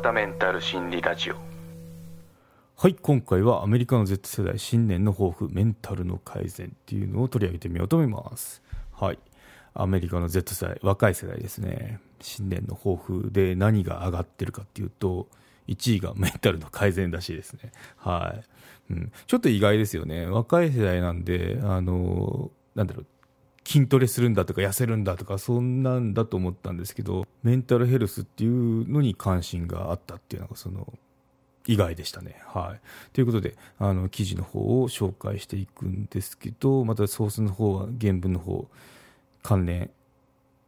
たメンタル心理ラジオ。はい今回はアメリカの Z 世代新年の抱負メンタルの改善っていうのを取り上げてみようと思います。はい。アメリカの Z 世代若い世代ですね。新年の抱負で何が上がってるかっていうと1位がメンタルの改善らしいですね。はい、うん、ちょっと意外ですよね。若い世代なんであのなんだろう。筋トレするんだとか痩せるんだとかそんなんだと思ったんですけどメンタルヘルスっていうのに関心があったっていうのがその意外でしたね。はい。ということで、あの、記事の方を紹介していくんですけど、またソースの方は原文の方、関連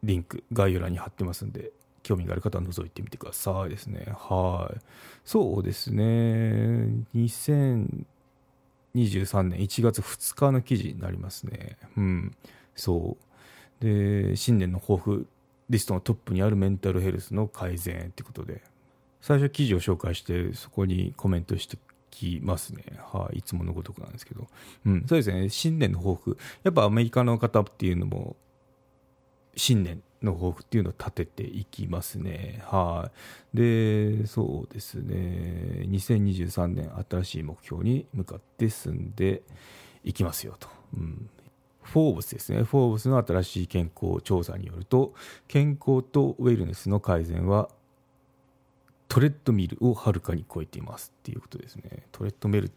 リンク、概要欄に貼ってますんで、興味がある方は覗いてみてくださいですね。はい。そうですね。2023年1月2日の記事になりますね。うん。そう。で、新年の抱負リストのトップにあるメンタルヘルスの改善ってことで、最初記事を紹介してそこにコメントしてきますね、はい、いつものごとくなんですけど、うん、そうですね新年の抱負やっぱアメリカの方っていうのも新年の抱負っていうのを立てていきますね。はい。で、そうですね。2023年新しい目標に向かって進んでいきますよと。うん。フォーブスですね。フォーブスの新しい健康調査によると、健康とウェルネスの改善はトレッドミルをはるかに超えていますっていうことですね。トレッドミル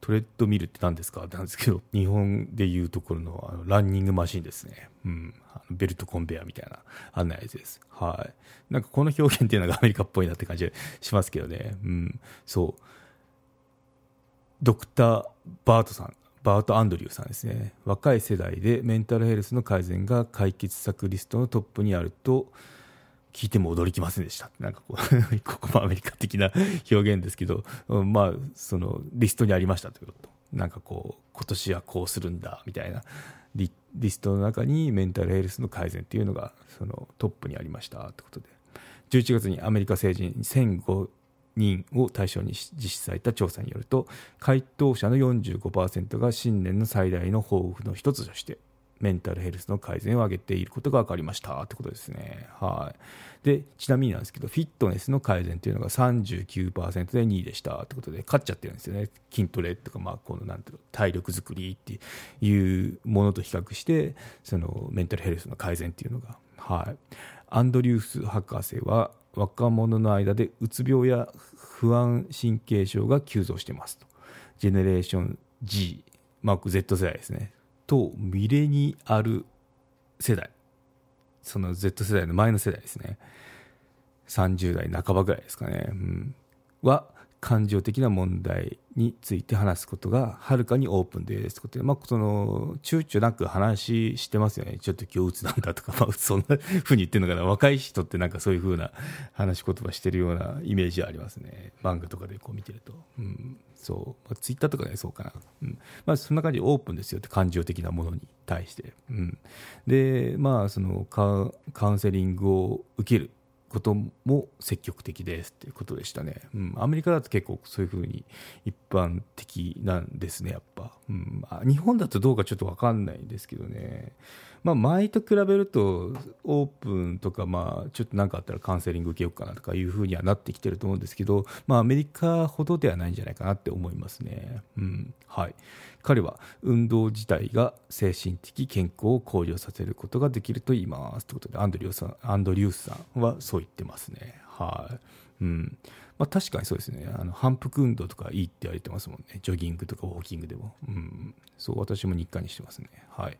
トレッドミルって何ですか？なんですけど、日本でいうところのあのランニングマシンですね。うん。ベルトコンベアみたいな、あんなやつです。はい。なんかこの表現っていうのがアメリカっぽいなって感じしますけどね。うん。そう。ドクター・バートさん。バート・アンドリューさんですね。若い世代でメンタルヘルスの改善が解決策リストのトップにあると、聞いても驚きませんでした。なんかこう ここもアメリカ的な表現ですけど、まあ、そのリストにありましたということ。なんかこう、今年はこうするんだ、みたいなリリストの中にメンタルヘルスの改善っていうのがそのトップにありましたということで、11月にアメリカ成人1005人を対象に実施された調査によると、回答者の45%が新年の最大の抱負の一つとして、メンタルヘルスの改善を上げていることが分かりましたってことですね。はい。で、ちなみになんですけど、フィットネスの改善というのが39%で2位でしたってことで、勝っちゃってるんですよね。筋トレとか、まあ、この、なんていうの、体力作りっていうものと比較して、その、メンタルヘルスの改善っていうのが、はい。アンドリュース博士は、若者の間でうつ病や不安神経症が急増していますと。ジェネレーション G、マーク Z 世代ですね。とミレニアル世代その Z 世代の前の世代ですね30代半ばぐらいですかね、うん、は感情的な問題について話すことがはるかにオープンです。ことで、まあ、その躊躇なく話してますよね、ちょっと今日うつなんだとか、まあ、そんなふうに言ってるのかな、若い人ってなんかそういうふうな話し言葉してるようなイメージはありますね、漫画とかでこう見てると。うん。そう、まあ、ツイッターとかね、そうかな。うん。まあ、そんな感じでオープンですよって、感情的なものに対して。うん、で、まあ、そのカウンセリングを受ける。ことも積極的ですっていうことでしたね。うん、アメリカだと結構そういうふうに一般的なんですね、やっぱ。うん、日本だとどうかちょっとわかんないんですけどね。まあ、前と比べると、オープンとか、まあ、ちょっと何かあったらカウンセリング受けようかなとかいうふうにはなってきてると思うんですけど、まあ、アメリカほどではないんじゃないかなって思いますね。うん。はい。彼は、運動自体が精神的健康を向上させることができると言います。ということで、アンドリューさん、アンドリュースさんはそう言ってますね。はい。うん。まあ、確かにそうですね。あの反復運動とかいいって言われてますもんね。ジョギングとかウォーキングでも。うん。そう、私も日課にしてますね。はい。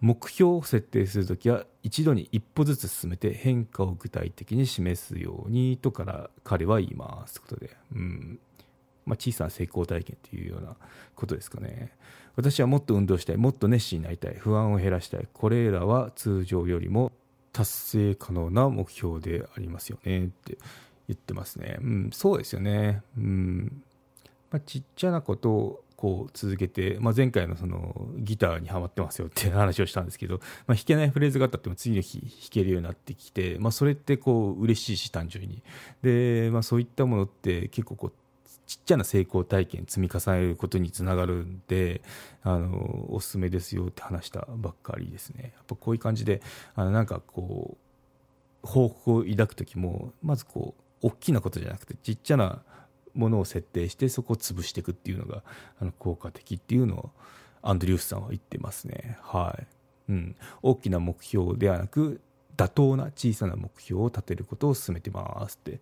目標を設定するときは、一度に一歩ずつ進めて変化を具体的に示すようにとから彼は言います。ということで。うん。まあ、小さな成功体験というようなことですかね。私はもっと運動したい、もっと熱心になりたい、不安を減らしたい。これらは通常よりも達成可能な目標でありますよねって言ってますね。うん、そうですよね。うん。まあ、ちっちゃなことをこう続けて、まあ、前回のそのギターにはまってますよってい う話をしたんですけど、まあ、弾けないフレーズがあったっても次の日弾けるようになってきて、まあ、それってこう嬉しいし単純にで、まあ、そういったものって結構こうちっちゃな成功体験積み重ねることにつながるんであのおすすめですよって話したばっかりですねやっぱこういう感じであのなんかこう抱負を抱く時もまずこう大きなことじゃなくてちっちゃなものを設定してそこを潰していくっていうのがあの効果的っていうのをアンドリュースさんは言ってますね。はい。うん、大きな目標ではなく妥当な小さな目標を立てることを進めてますって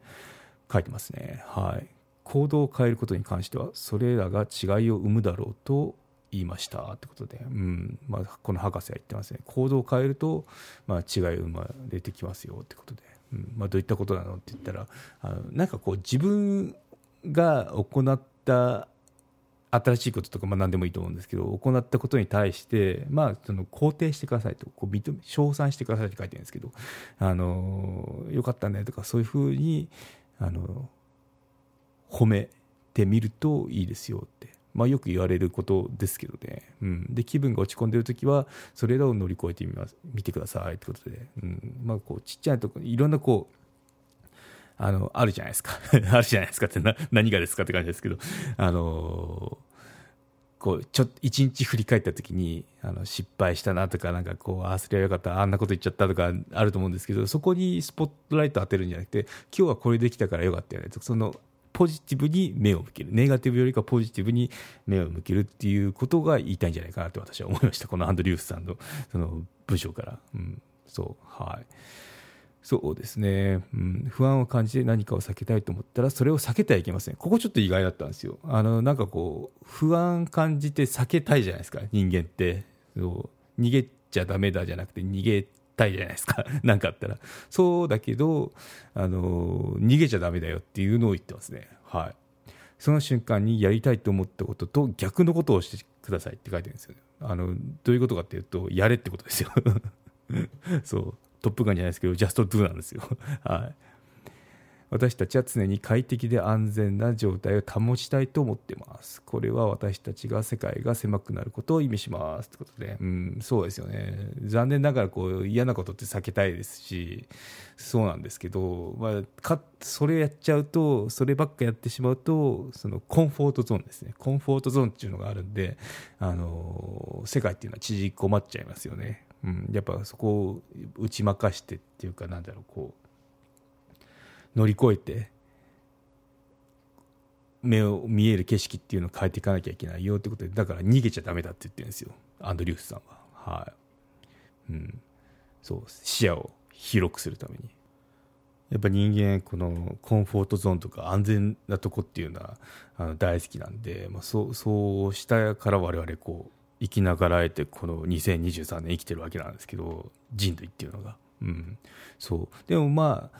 書いてますね。はい、行動を変えることに関してはそれらが違いを生むだろうと言いましたってことで、うん。まあ、この博士は言ってますね。行動を変えると、まあ、違いが生まれてきますよってことで、うん。まあ、どういったことなのって言ったらあのなんかこう自分が行った新しいこととか、まあ、何でもいいと思うんですけど行ったことに対して、まあ、その肯定してくださいとこう認め称賛してくださいって書いてるんですけどあのよかったねとかそういうふうにあの褒めてみるといいですよ。まあ、よく言われることですけどね、うん、で気分が落ち込んでる時はそれらを乗り越えてみます見てくださいってことで、うん。まあ、こうちっちゃいところいろんなこうあのあるじゃないですか。あるじゃないですかってな何がですかって感じですけど。あのこうちょ一日振り返った時にあの失敗したなとかなんかこうああすりゃよかったあんなこと言っちゃったとかあると思うんですけどそこにスポットライト当てるんじゃなくて今日はこれできたからよかったよねとそのポジティブに目を向ける。ネガティブよりかポジティブに目を向けるっていうことが言いたいんじゃないかなと私は思いました。このアンドリュースさんのその文章から、うん、そう。はい。そうですね、うん、不安を感じて何かを避けたいと思ったらそれを避けてはいけません。ここちょっと意外だったんですよ。あのなんかこう不安感じて避けたいじゃないですか。人間って。そう。逃げちゃダメだじゃなくて逃げたいじゃないですか。何かあったら。そうだけどあの逃げちゃだめだよっていうのを言ってますね。はい。その瞬間にやりたいと思ったことと逆のことをしてくださいって書いてるんですよあのどういうことかっていうとやれってことですよ。そう。トップガンじゃないですけどジャストドゥなんですよ。はい。私たちは常に快適で安全な状態を保ちたいと思ってます。これは私たちが世界が狭くなることを意味します。ということで、うん、そうですよね。残念ながらこう嫌なことって避けたいですし、そうなんですけど、まあ、かそれやっちゃうと、そればっかやってしまうと、そのコンフォートゾーンですね。コンフォートゾーンっていうのがあるんで、あの、世界っていうのは縮こまっちゃいますよね。うん、やっぱそこを打ち負かしてっていうか、なんだろう、こう、乗り越えて目を見える景色っていうのを変えていかなきゃいけないよってことでだから逃げちゃダメだって言ってるんですよ。アンドリュースさんは。はい、うん、そう視野を広くするために。やっぱ人間このコンフォートゾーンとか安全なとこっていうのはあの大好きなんで、まあ、そうそうしたから我々こう生きながらえてこの2023年生きてるわけなんですけど人類っていうのが、うん、そう。でもまあ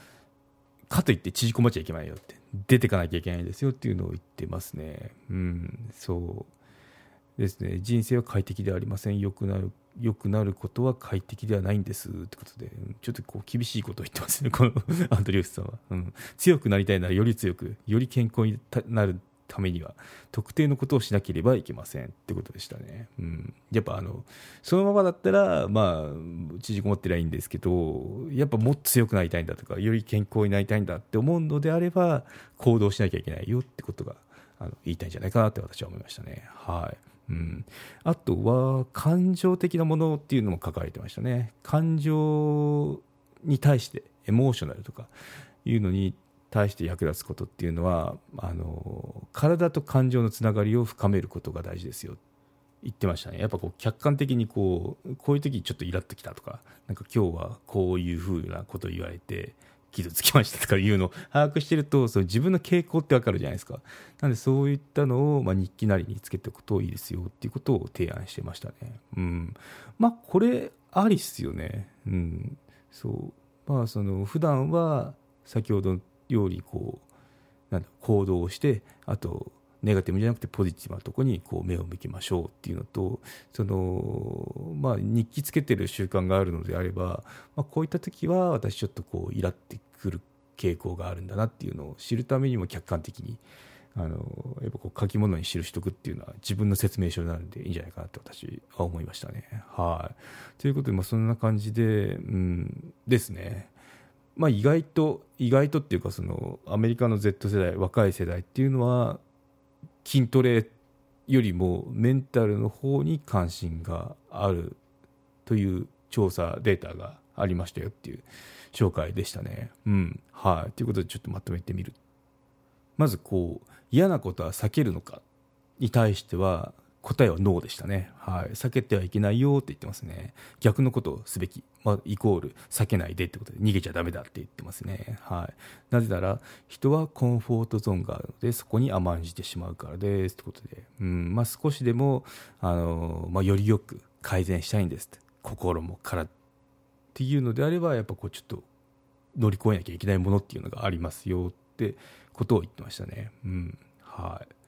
かといって縮こまっちゃいけないよって出てかなきゃいけないですよっていうのを言ってますね。うんそうですね。人生は快適ではありません。よくなる良くなることは快適ではないんですってことで、ちょっとこう厳しいことを言ってますね、このアンドリュースさんは、うん。強くなりたいならより強く、より健康になるためには特定のことをしなければいけませんってことでしたね。うん、やっぱあのそのままだったらまあ縮こまってりゃいいんですけどやっぱもっと強くなりたいんだとかより健康になりたいんだって思うのであれば行動しなきゃいけないよってことがあの言いたいんじゃないかなって私は思いましたね。はいうん、あとは感情的なものっていうのも書かれてましたね。感情に対してエモーショナルとかいうのに対して役立つことっていうのはあの体と感情のつながりを深めることが大事ですよ。言ってましたね。やっぱこう客観的にこうこういう時にちょっとイラっときたとかなんか今日はこういうふうなことを言われて傷つきましたとかいうのを 把握してるとその自分の傾向ってわかるじゃないですか。なんでそういったのを、まあ、日記なりにつけておくといいですよっていうことを提案してましたね。うん。まあこれありっすよね。うん。そう。まあその普段は先ほどよりこうなんだ行動をしてあとネガティブじゃなくてポジティブなところにこう目を向けましょうっていうのとその、まあ、日記つけてる習慣があるのであれば、まあ、こういった時は私ちょっとこうイラってくる傾向があるんだなっていうのを知るためにも客観的にあのやっぱこう書き物に記しとくっていうのは自分の説明書になるんでいいんじゃないかなと私は思いましたね。はい、ということで、まあ、そんな感じで、うん、ですね。まあ、意外と意外とっていうかそのアメリカの Z 世代若い世代っていうのは筋トレよりもメンタルの方に関心があるという調査データがありましたよっていう紹介でしたね。うん。はい。ということでちょっとまとめてみる。まずこう、嫌なことは避けるのかに対しては、答えはノーでしたね。はい。避けてはいけないよって言ってますね。逆のことをすべき。まあ、イコール、避けないでってことで、逃げちゃダメだって言ってますね。はい。なぜなら、人はコンフォートゾーンがあるので、そこに甘んじてしまうからです。ってことで。うん。まあ、少しでも、あの、まあ、よりよく改善したいんです。心も体っていうのであれば、やっぱこう、ちょっと、乗り越えなきゃいけないものっていうのがありますよってことを言ってましたね。うん。はい。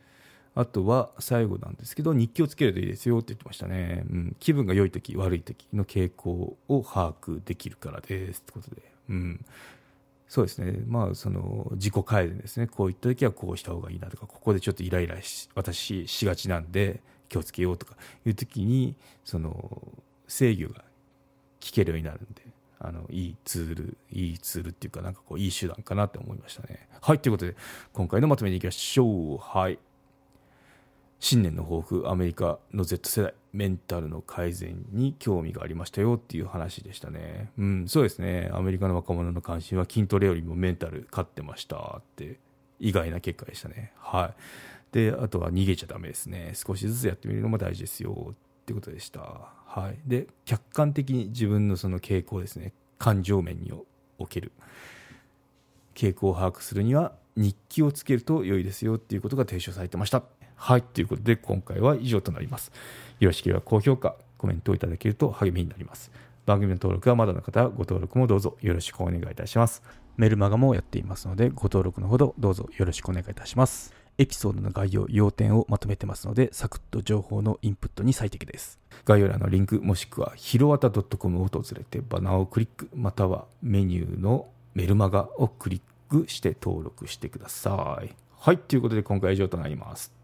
あとは最後なんですけど日記をつけるといいですよって言ってましたね、うん、気分が良い時悪い時の傾向を把握できるからですってことで、うん、そうですね。まあその自己改善ですね。こういった時はこうした方がいいなとかここでちょっとイライラし私しがちなんで気をつけようとかいう時にその制御が聞けるようになるんであのいいツールいいツールっていうかなんかこういい手段かなって思いましたね。はいということで今回のまとめにいきましょう。はい。新年の抱負アメリカの Z 世代メンタルの改善に興味がありましたよっていう話でしたね。うんそうですね。アメリカの若者の関心は筋トレよりもメンタル勝ってましたって意外な結果でしたね。はい。であとは逃げちゃだめですね。少しずつやってみるのも大事ですよってことでした。はい。で客観的に自分のその傾向ですね。感情面における。傾向を把握するには日記をつけると良いですよっていうことが提唱されてました。はい、ということで今回は以上となります。よろしければ高評価、コメントをいただけると励みになります。番組の登録はまだの方はご登録もどうぞよろしくお願いいたします。メルマガもやっていますのでご登録のほどどうぞよろしくお願いいたします。エピソードの概要、要点をまとめてますので、サクッと情報のインプットに最適です。概要欄のリンク、もしくはひろわた .com を訪れてバナーをクリック、またはメニューのメルマガをクリックして登録してください。はい、ということで今回は以上となります。